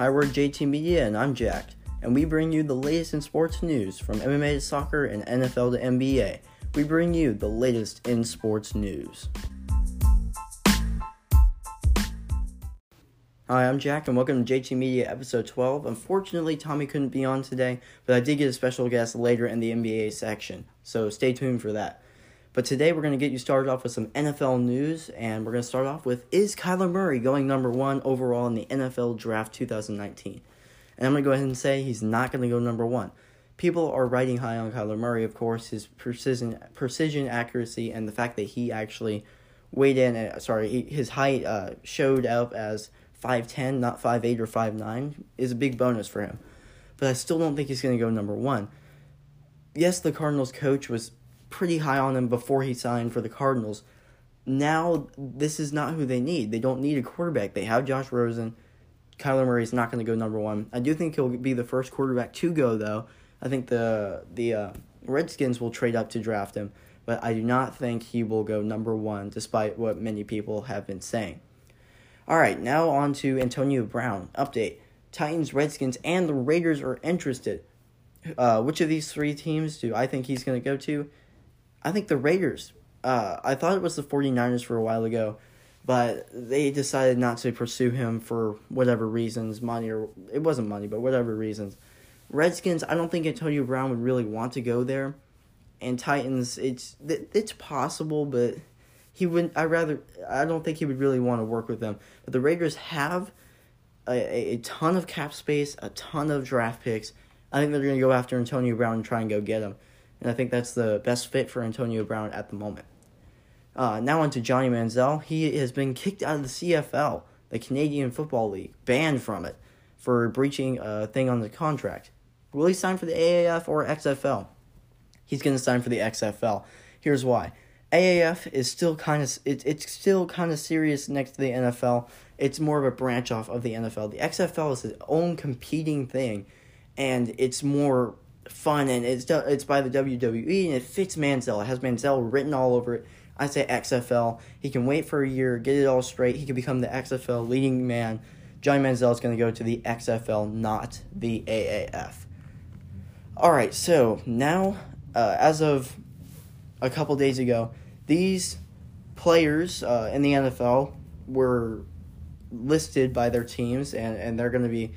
Hi, we're JT Media, and I'm Jack, and we bring you the latest in sports news from MMA to soccer and NFL to NBA. We bring you the latest in sports news. Hi, I'm Jack, and welcome to JT Media episode 12. Unfortunately, Tommy couldn't be on today, but I did get a special guest later in the NBA section, so stay tuned for that. But today we're going to get you started off with some NFL news, and we're going to start off with Is Kyler Murray going number one overall in the NFL Draft 2019? And I'm going to go ahead and say he's not going to go number one. People are riding high on Kyler Murray, of course, his precision, precision accuracy, and the fact that he actually weighed in, at, sorry, his height uh, showed up as 5'10, not 5'8 or 5'9, is a big bonus for him. But I still don't think he's going to go number one. Yes, the Cardinals coach was pretty high on him before he signed for the Cardinals. Now, this is not who they need. They don't need a quarterback. They have Josh Rosen. Kyler Murray is not going to go number one. I do think he'll be the first quarterback to go, though. I think the the uh, Redskins will trade up to draft him, but I do not think he will go number one, despite what many people have been saying. All right, now on to Antonio Brown. Update: Titans, Redskins, and the Raiders are interested. Uh, which of these three teams do I think he's going to go to? I think the Raiders. Uh, I thought it was the 49ers for a while ago, but they decided not to pursue him for whatever reasons, money or it wasn't money, but whatever reasons. Redskins, I don't think Antonio Brown would really want to go there. And Titans, it's it's possible, but he wouldn't. I rather I don't think he would really want to work with them. But the Raiders have a, a ton of cap space, a ton of draft picks. I think they're going to go after Antonio Brown and try and go get him and I think that's the best fit for Antonio Brown at the moment. Uh, now on to Johnny Manziel. He has been kicked out of the CFL, the Canadian Football League, banned from it for breaching a thing on the contract. Will he sign for the AAF or XFL? He's going to sign for the XFL. Here's why. AAF is still kind of it, it's still kind of serious next to the NFL. It's more of a branch off of the NFL. The XFL is its own competing thing, and it's more fun and it's it's by the WWE and it fits Manziel. It has Manziel written all over it. I say XFL. He can wait for a year, get it all straight. He can become the XFL leading man. Johnny Manziel is going to go to the XFL, not the AAF. All right, so now, uh, as of a couple days ago, these players uh, in the NFL were listed by their teams, and, and they're going to be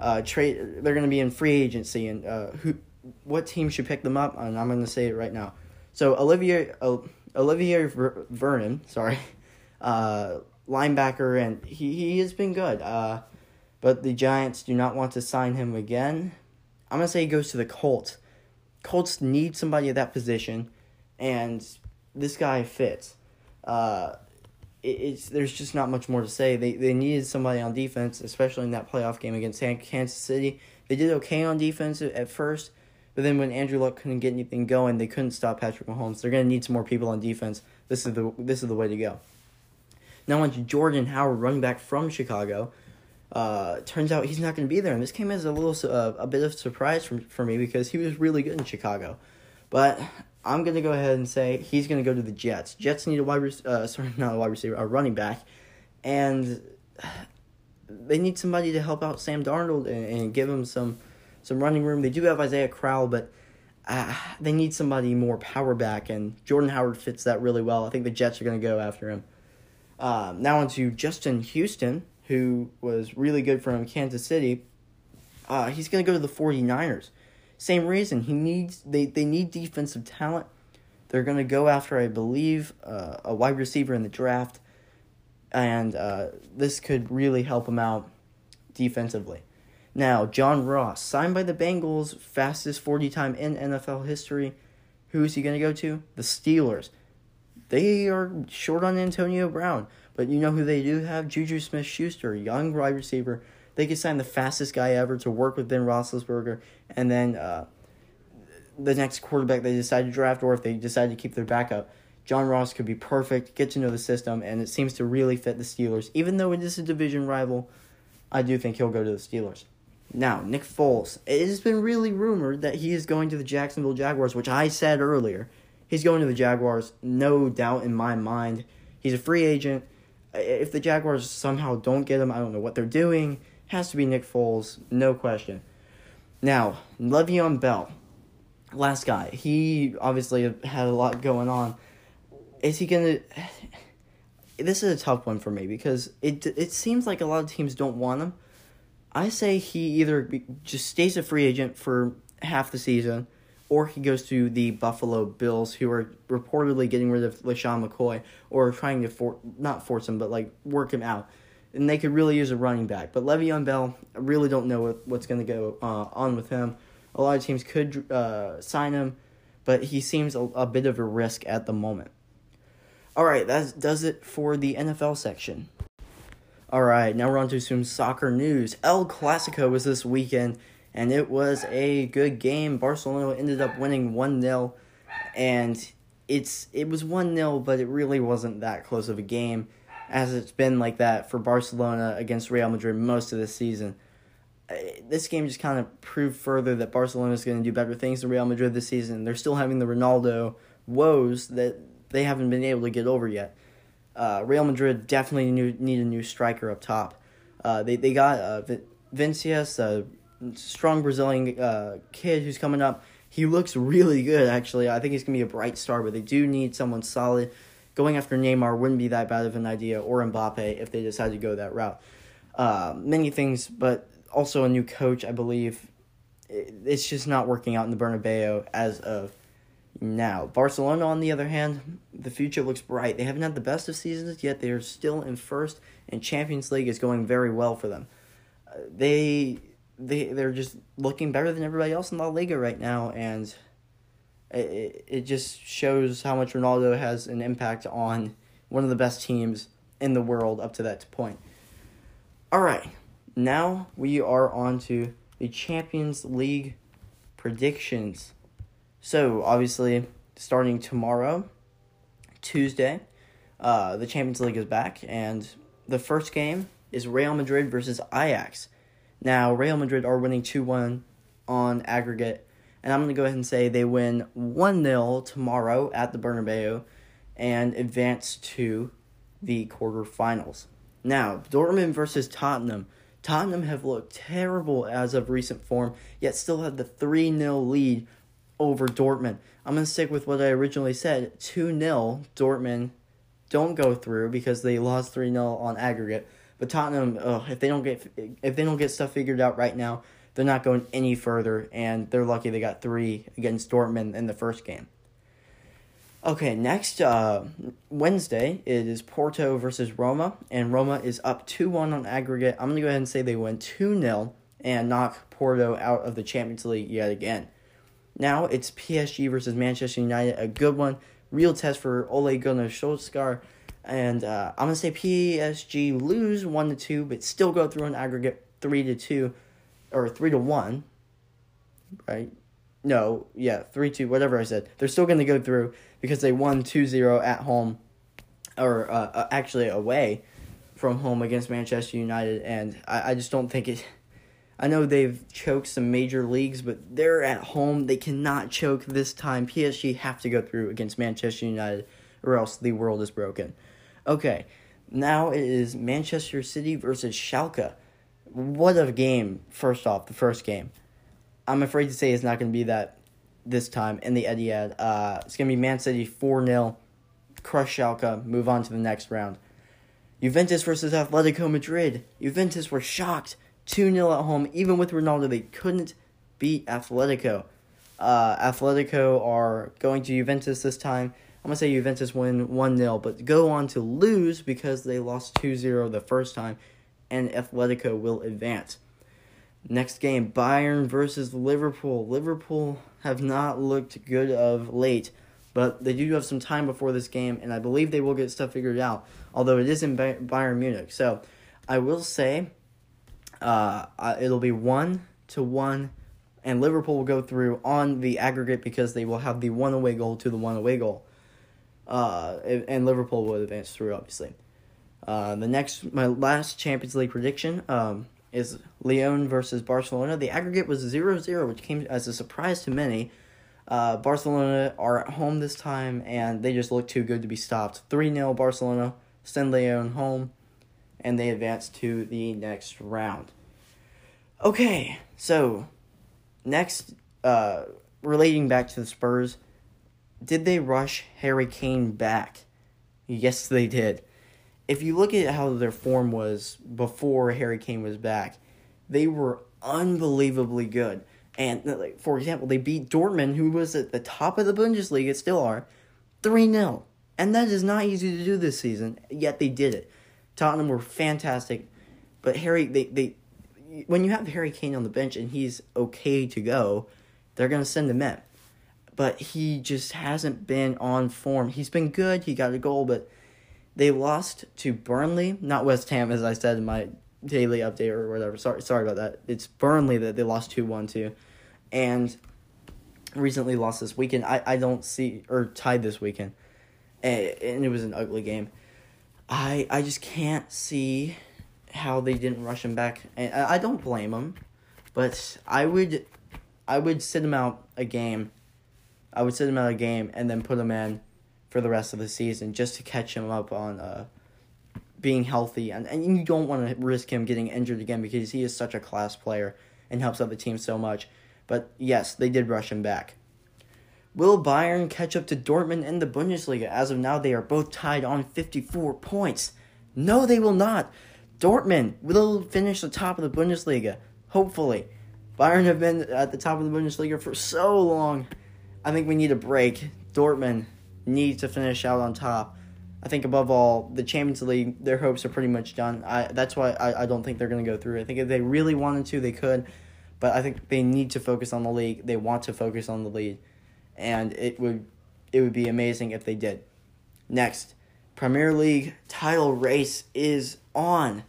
uh, trade. They're going to be in free agency, and uh, who, what team should pick them up? And I'm going to say it right now. So Olivier Olivier Vernon, sorry, uh, linebacker, and he he has been good. Uh, but the Giants do not want to sign him again. I'm gonna say he goes to the Colts. Colts need somebody at that position, and this guy fits. Uh, it's there's just not much more to say. They they needed somebody on defense, especially in that playoff game against Kansas City. They did okay on defense at first, but then when Andrew Luck couldn't get anything going, they couldn't stop Patrick Mahomes. They're gonna need some more people on defense. This is the this is the way to go. Now on to Jordan Howard, running back from Chicago. Uh, turns out he's not to be there, and this came as a little uh, a bit of surprise for for me because he was really good in Chicago. But I'm gonna go ahead and say he's gonna go to the Jets. Jets need a wide, uh, sorry, not a wide receiver, a running back, and they need somebody to help out Sam Darnold and, and give him some some running room. They do have Isaiah Crowell, but uh, they need somebody more power back, and Jordan Howard fits that really well. I think the Jets are gonna go after him. Uh, now on to Justin Houston, who was really good from Kansas City. Uh, he's gonna go to the 49ers. Same reason he needs they they need defensive talent. They're going to go after, I believe, uh, a wide receiver in the draft, and uh, this could really help him out defensively. Now, John Ross, signed by the Bengals, fastest 40 time in NFL history. Who is he going to go to? The Steelers. They are short on Antonio Brown, but you know who they do have? Juju Smith Schuster, young wide receiver they could sign the fastest guy ever to work with Ben Roethlisberger, and then uh, the next quarterback they decide to draft, or if they decide to keep their backup, John Ross could be perfect, get to know the system, and it seems to really fit the Steelers. Even though it is a division rival, I do think he'll go to the Steelers. Now, Nick Foles. It has been really rumored that he is going to the Jacksonville Jaguars, which I said earlier. He's going to the Jaguars, no doubt in my mind. He's a free agent. If the Jaguars somehow don't get him, I don't know what they're doing has to be Nick Foles, no question. Now, Le'Veon Bell, last guy. He obviously had a lot going on. Is he gonna? This is a tough one for me because it it seems like a lot of teams don't want him. I say he either just stays a free agent for half the season, or he goes to the Buffalo Bills, who are reportedly getting rid of LeSean McCoy, or trying to for not force him, but like work him out. And they could really use a running back. But Le'Veon Bell, I really don't know what, what's going to go uh, on with him. A lot of teams could uh, sign him, but he seems a, a bit of a risk at the moment. All right, that does it for the NFL section. All right, now we're on to some soccer news. El Clasico was this weekend and it was a good game. Barcelona ended up winning 1-0 and it's it was 1-0 but it really wasn't that close of a game as it's been like that for Barcelona against Real Madrid most of the season. This game just kind of proved further that Barcelona is going to do better things than Real Madrid this season. They're still having the Ronaldo woes that they haven't been able to get over yet. Uh, Real Madrid definitely need a new striker up top. Uh, they they got uh, Vinicius, uh, strong Brazilian uh, kid who's coming up. He looks really good, actually. I think he's going to be a bright star, but they do need someone solid. Going after Neymar wouldn't be that bad of an idea, or Mbappe if they decide to go that route. Uh, many things, but also a new coach, I believe. It's just not working out in the Bernabeu as of now. Barcelona, on the other hand, the future looks bright. They haven't had the best of seasons yet. They are still in first, and Champions League is going very well for them. Uh, they they they're just looking better than everybody else in La Liga right now, and it it just shows how much Ronaldo has an impact on one of the best teams in the world up to that point. All right, now we are on to the Champions League predictions. So obviously, starting tomorrow, Tuesday, uh, the Champions League is back, and the first game is Real Madrid versus Ajax. Now, Real Madrid are winning 2 1 on aggregate, and I'm going to go ahead and say they win 1 0 tomorrow at the Bernabeu and advance to the quarterfinals. Now, Dortmund versus Tottenham. Tottenham have looked terrible as of recent form, yet still have the 3 0 lead over Dortmund. I'm going to stick with what I originally said 2 0 Dortmund don't go through because they lost 3 0 on aggregate. But Tottenham, if they don't get if they don't get stuff figured out right now, they're not going any further, and they're lucky they got three against Dortmund in the first game. Okay, next uh, Wednesday it is Porto versus Roma, and Roma is up 2 1 on aggregate. I'm going to go ahead and say they win 2 0 and knock Porto out of the Champions League yet again. Now it's PSG versus Manchester United, a good one. Real test for Ole Gunnar Solskjaer. And uh, I'm gonna say PSG lose one to two, but still go through an aggregate three to two, or three to one. Right? No, yeah, three two, whatever I said. They're still gonna go through because they won 2-0 at home, or uh, uh, actually away from home against Manchester United, and I, I just don't think it. I know they've choked some major leagues, but they're at home. They cannot choke this time. PSG have to go through against Manchester United, or else the world is broken. Okay, now it is Manchester City versus Schalke. What a game, first off, the first game. I'm afraid to say it's not going to be that this time in the Etihad. Uh, it's going to be Man City 4 0, crush Schalke, move on to the next round. Juventus versus Atletico Madrid. Juventus were shocked 2 0 at home. Even with Ronaldo, they couldn't beat Atletico. Uh, Atletico are going to Juventus this time. I'm going to say Juventus win 1 0, but go on to lose because they lost 2 0 the first time, and Atletico will advance. Next game Bayern versus Liverpool. Liverpool have not looked good of late, but they do have some time before this game, and I believe they will get stuff figured out, although it is in Bayern Munich. So I will say uh, it'll be 1 to 1 and Liverpool will go through on the aggregate because they will have the one away goal to the one away goal uh, and Liverpool will advance through, obviously. Uh, the next, my last Champions League prediction um, is Lyon versus Barcelona. The aggregate was 0 0, which came as a surprise to many. Uh, Barcelona are at home this time, and they just look too good to be stopped. 3 0 Barcelona, send Lyon home, and they advance to the next round. Okay, so next, uh, relating back to the Spurs, did they rush Harry Kane back? Yes, they did. If you look at how their form was before Harry Kane was back, they were unbelievably good. And uh, like for example, they beat Dortmund, who was at the top of the Bundesliga, it still are, three 0 and that is not easy to do this season. Yet they did it. Tottenham were fantastic, but Harry, they they, when you have Harry Kane on the bench and he's okay to go, they're gonna send him in. But he just hasn't been on form. He's been good. He got a goal, but they lost to Burnley, not West Ham, as I said in my daily update or whatever. Sorry, sorry about that. It's Burnley that they lost two one to, and recently lost this weekend. I, I don't see or tied this weekend, and, it was an ugly game. I I just can't see how they didn't rush him back, and I, I don't blame him, but I would I would sit him out a game. I would sit him out a game and then put him in for the rest of the season just to catch him up on uh being healthy, and, and you don't want to risk him getting injured again because he is such a class player and helps out the team so much. But yes, they did rush him back. Will Bayern catch up to Dortmund in the Bundesliga? As of now, they are both tied on 54 points. No, they will not. Dortmund will finish the top of the Bundesliga, hopefully. Bayern have been at the top of the Bundesliga for so long. I think we need a break. Dortmund needs to finish out on top. I think above all, the Champions League, their hopes are pretty much done. I that's why I, I don't think they're going to go through. I think if they really wanted to, they could, but I think they need to focus on the league. They want to focus on the lead, and it would it would be amazing if they did. Next, Premier League title race is on.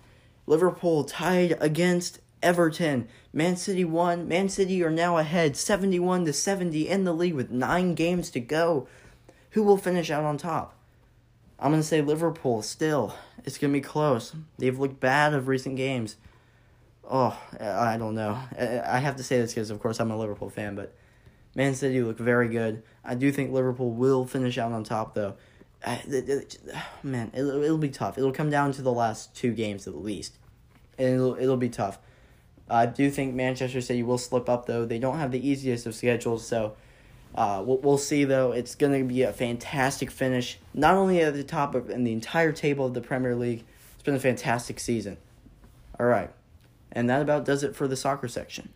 Liverpool tied against Everton. Man City won. Man City are now ahead 71 to 70 in the league with 9 games to go. Who will finish out on top? I'm going to say Liverpool still. It's going to be close. They've looked bad of recent games. Oh, I don't know. I have to say this because, of course, I'm a Liverpool fan, but Man City look very good. I do think Liverpool will finish out on top, though. Man, it'll, be tough. It'll come down to the last two games at least. And it'll, it'll be tough. I do think Manchester City will slip up, though. They don't have the easiest of schedules, so uh, we'll, we'll see though. It's going to be a fantastic finish, not only at the top of in the entire table of the Premier League. It's been a fantastic season. All right, and that about does it for the soccer section.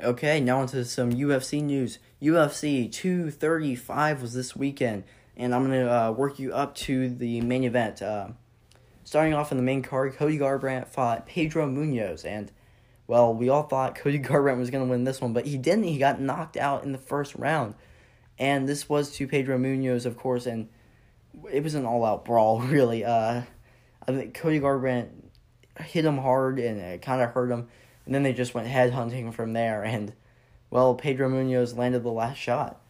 Okay, now onto some UFC news. UFC 235 was this weekend, and I'm gonna uh, work you up to the main event. Uh, starting off in the main card, Cody Garbrandt fought Pedro Munoz, and well, we all thought Cody Garbrandt was going to win this one, but he didn't. He got knocked out in the first round. And this was to Pedro Munoz, of course, and it was an all out brawl, really. Uh, I think Cody Garbrandt hit him hard and it kind of hurt him. And then they just went head hunting from there. And, well, Pedro Munoz landed the last shot.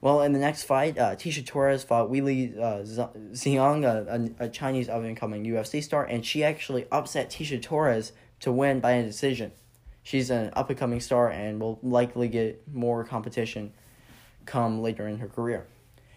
Well, in the next fight, uh, Tecia Torres fought Weili uh, Zhang, a, a Chinese up and coming UFC star, and she actually upset Tecia Torres to win by a decision. She's an up and coming star and will likely get more competition come later in her career.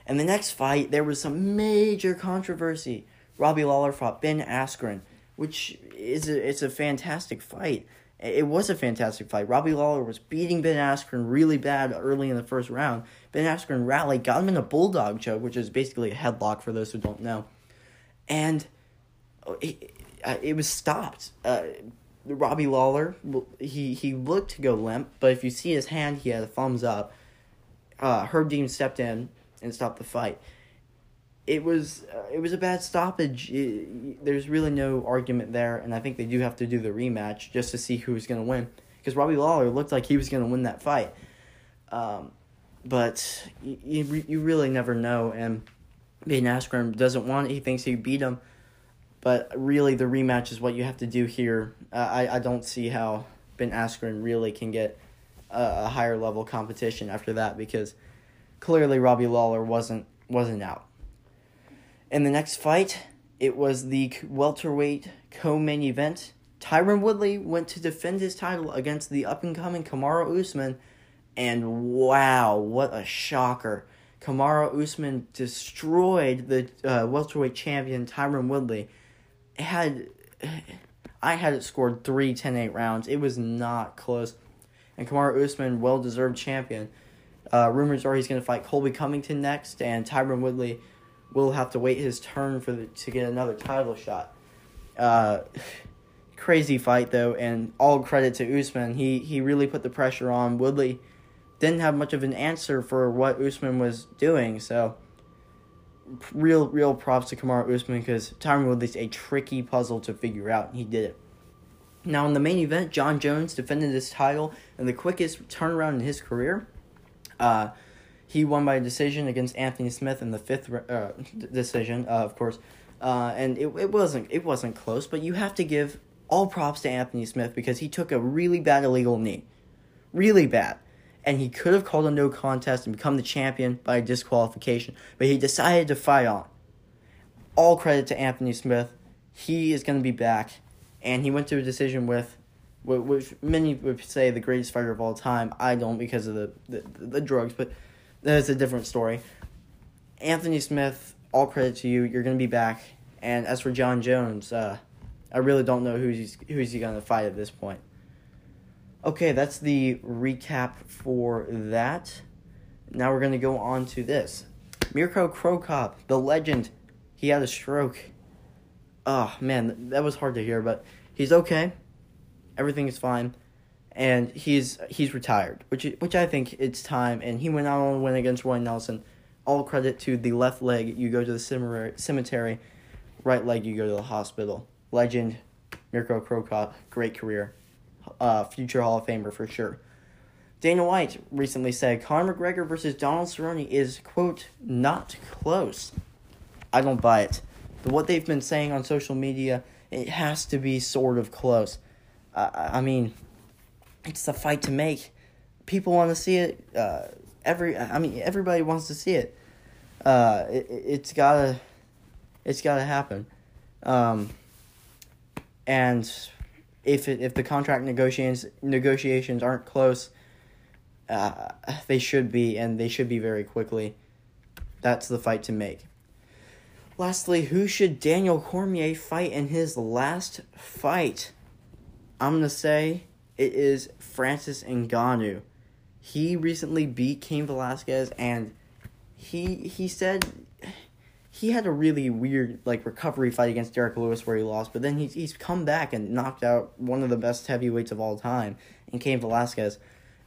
In the next fight, there was some major controversy. Robbie Lawler fought Ben Askren, which is a, it's a fantastic fight. It was a fantastic fight. Robbie Lawler was beating Ben Askren really bad early in the first round. Ben Askren rallied, got him in a bulldog choke, which is basically a headlock for those who don't know. And it, it was stopped. Uh, Robbie Lawler, he he looked to go limp, but if you see his hand, he had a thumbs up. Uh, Herb Dean stepped in and stopped the fight. It was uh, it was a bad stoppage. It, there's really no argument there, and I think they do have to do the rematch just to see who's going to win. Because Robbie Lawler looked like he was going to win that fight, um, but you, you you really never know. And Ben Askren doesn't want it. He thinks he beat him but really, the rematch is what you have to do here. Uh, I, I don't see how Ben Askren really can get a, a, higher level competition after that because clearly Robbie Lawler wasn't wasn't out. In the next fight, it was the welterweight co-main event. Tyron Woodley went to defend his title against the up-and-coming Kamaru Usman, and wow, what a shocker! Kamaru Usman destroyed the uh, welterweight champion Tyron Woodley had I had it scored 3 10 8 rounds. It was not close. And Kamaru Usman, well deserved champion. Uh, rumors are he's going to fight Colby Covington next, and Tyron Woodley will have to wait his turn for the, to get another title shot. Uh, crazy fight though, and all credit to Usman. He he really put the pressure on Woodley. Didn't have much of an answer for what Usman was doing, so real real props to Kamaru Usman because Tyron Woodley's a tricky puzzle to figure out, and he did it. Now in the main event, Jon Jones defended his title in the quickest turnaround in his career. Uh, he won by decision against Anthony Smith in the fifth uh, decision, uh, of course, uh, and it, it wasn't it wasn't close. But you have to give all props to Anthony Smith because he took a really bad illegal knee, really bad, and he could have called a no contest and become the champion by disqualification, but he decided to fight on. All credit to Anthony Smith. He is going to be back, and he went to a decision with, which many would say the greatest fighter of all time. I don't because of the the, the drugs, but that's a different story. Anthony Smith, all credit to you. You're going to be back. And as for Jon Jones, uh, I really don't know who's who's he going to fight at this point. Okay, that's the recap for that. Now we're going to go on to this. Mirko Cro Cop, the legend, he had a stroke. Oh, man, that was hard to hear, but he's okay. Everything is fine. And he's he's retired, which which I think it's time. And he went out on a win against Roy Nelson. All credit to the left leg. You go to the cemetery, right leg you go to the hospital. Legend, Mirko Cro Cop, great career uh, future Hall of Famer for sure. Dana White recently said Conor McGregor versus Donald Cerrone is, quote, not close. I don't buy it. But what they've been saying on social media, it has to be sort of close. Uh, I mean, it's a fight to make. People want to see it. Uh, every, I mean, everybody wants to see it. Uh, it it's gotta, it's gotta happen. Um, and if it, if the contract negotiations negotiations aren't close, uh, they should be, and they should be very quickly. That's the fight to make. Lastly, who should Daniel Cormier fight in his last fight? I'm gonna say it is Francis Ngannou. He recently beat Cain Velasquez, and he he said he had a really weird like recovery fight against Derrick Lewis where he lost, but then he's he's come back and knocked out one of the best heavyweights of all time in Cain Velasquez.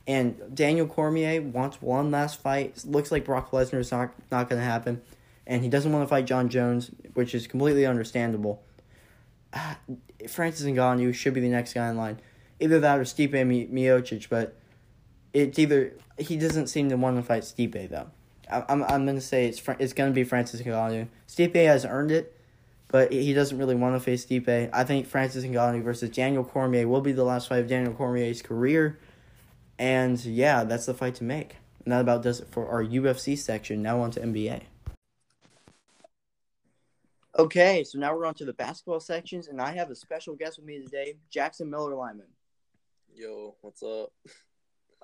And Daniel Cormier wants one last fight. Looks like Brock Lesnar is not not going to happen, and he doesn't want to fight Jon Jones, which is completely understandable. Uh, Francis Ngannou should be the next guy in line, either that or Stipe Miocic, but it's either he doesn't seem to want to fight Stipe though. I'm I'm gonna say it's it's gonna be Francis Ngannou. Stipe has earned it, but he doesn't really want to face Stipe. I think Francis Ngannou versus Daniel Cormier will be the last fight of Daniel Cormier's career, and yeah, that's the fight to make. And that about does it for our UFC section. Now on to NBA. Okay, so now we're on to the basketball sections, and I have a special guest with me today, Jackson Miller Lyman. Yo, what's up?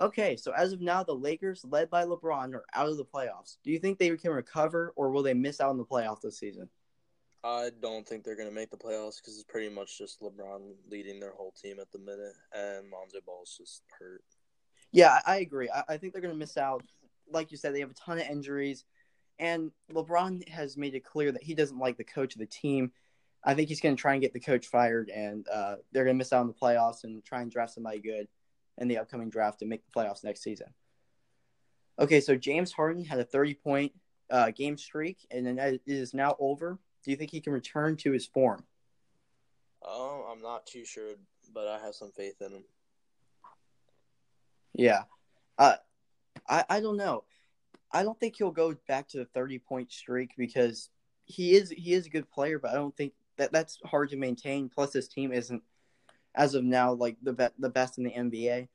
Okay, so as of now, the Lakers, led by LeBron, are out of the playoffs. Do you think they can recover, or will they miss out on the playoffs this season? I don't think they're going to make the playoffs because it's pretty much just LeBron leading their whole team at the minute, and Lonzo Ball's just hurt. Yeah, I agree. I, I think they're going to miss out. Like you said, they have a ton of injuries, and LeBron has made it clear that he doesn't like the coach of the team. I think he's going to try and get the coach fired, and uh, they're going to miss out on the playoffs and try and draft somebody good in the upcoming draft to make the playoffs next season. Okay, so James Harden had a 30 point uh, game streak, and then it is now over. Do you think he can return to his form? Oh, I'm not too sure, but I have some faith in him. Yeah, uh, I I don't know. I don't think he'll go back to the 30 point streak because he is he is a good player, but I don't think that that's hard to maintain. Plus, his team isn't as of now like the be- the best in the NBA.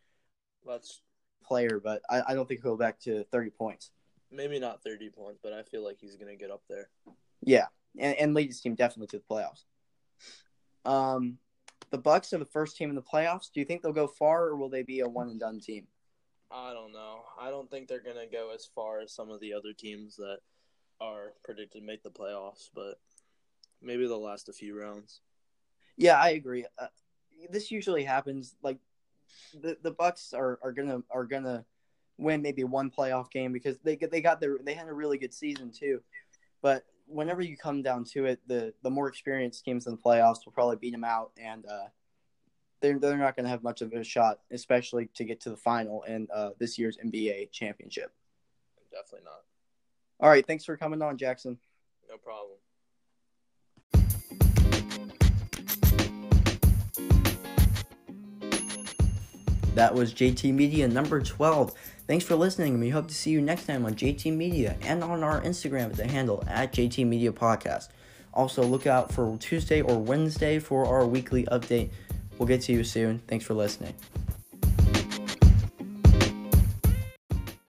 That's player, but I, I don't think he'll go back to thirty points. Maybe not thirty points, but I feel like he's gonna get up there. Yeah, and, and lead his team definitely to the playoffs. Um, the Bucks are the first team in the playoffs. Do you think they'll go far, or will they be a one and done team? I don't know. I don't think they're gonna go as far as some of the other teams that are predicted to make the playoffs, but maybe they'll last a few rounds. Yeah, I agree. Uh, this usually happens. Like the the Bucks are, are gonna are gonna win maybe one playoff game because they they got their they had a really good season too. But whenever you come down to it, the the more experienced teams in the playoffs will probably beat them out, and uh, they're they're not going to have much of a shot, especially to get to the final in uh, this year's NBA championship. Definitely not. All right, thanks for coming on, Jackson. No problem. That was JT Media number 12. Thanks for listening, and we hope to see you next time on JT Media and on our Instagram at the handle at JT Media Podcast. Also, look out for Tuesday or Wednesday for our weekly update. We'll get to you soon. Thanks for listening.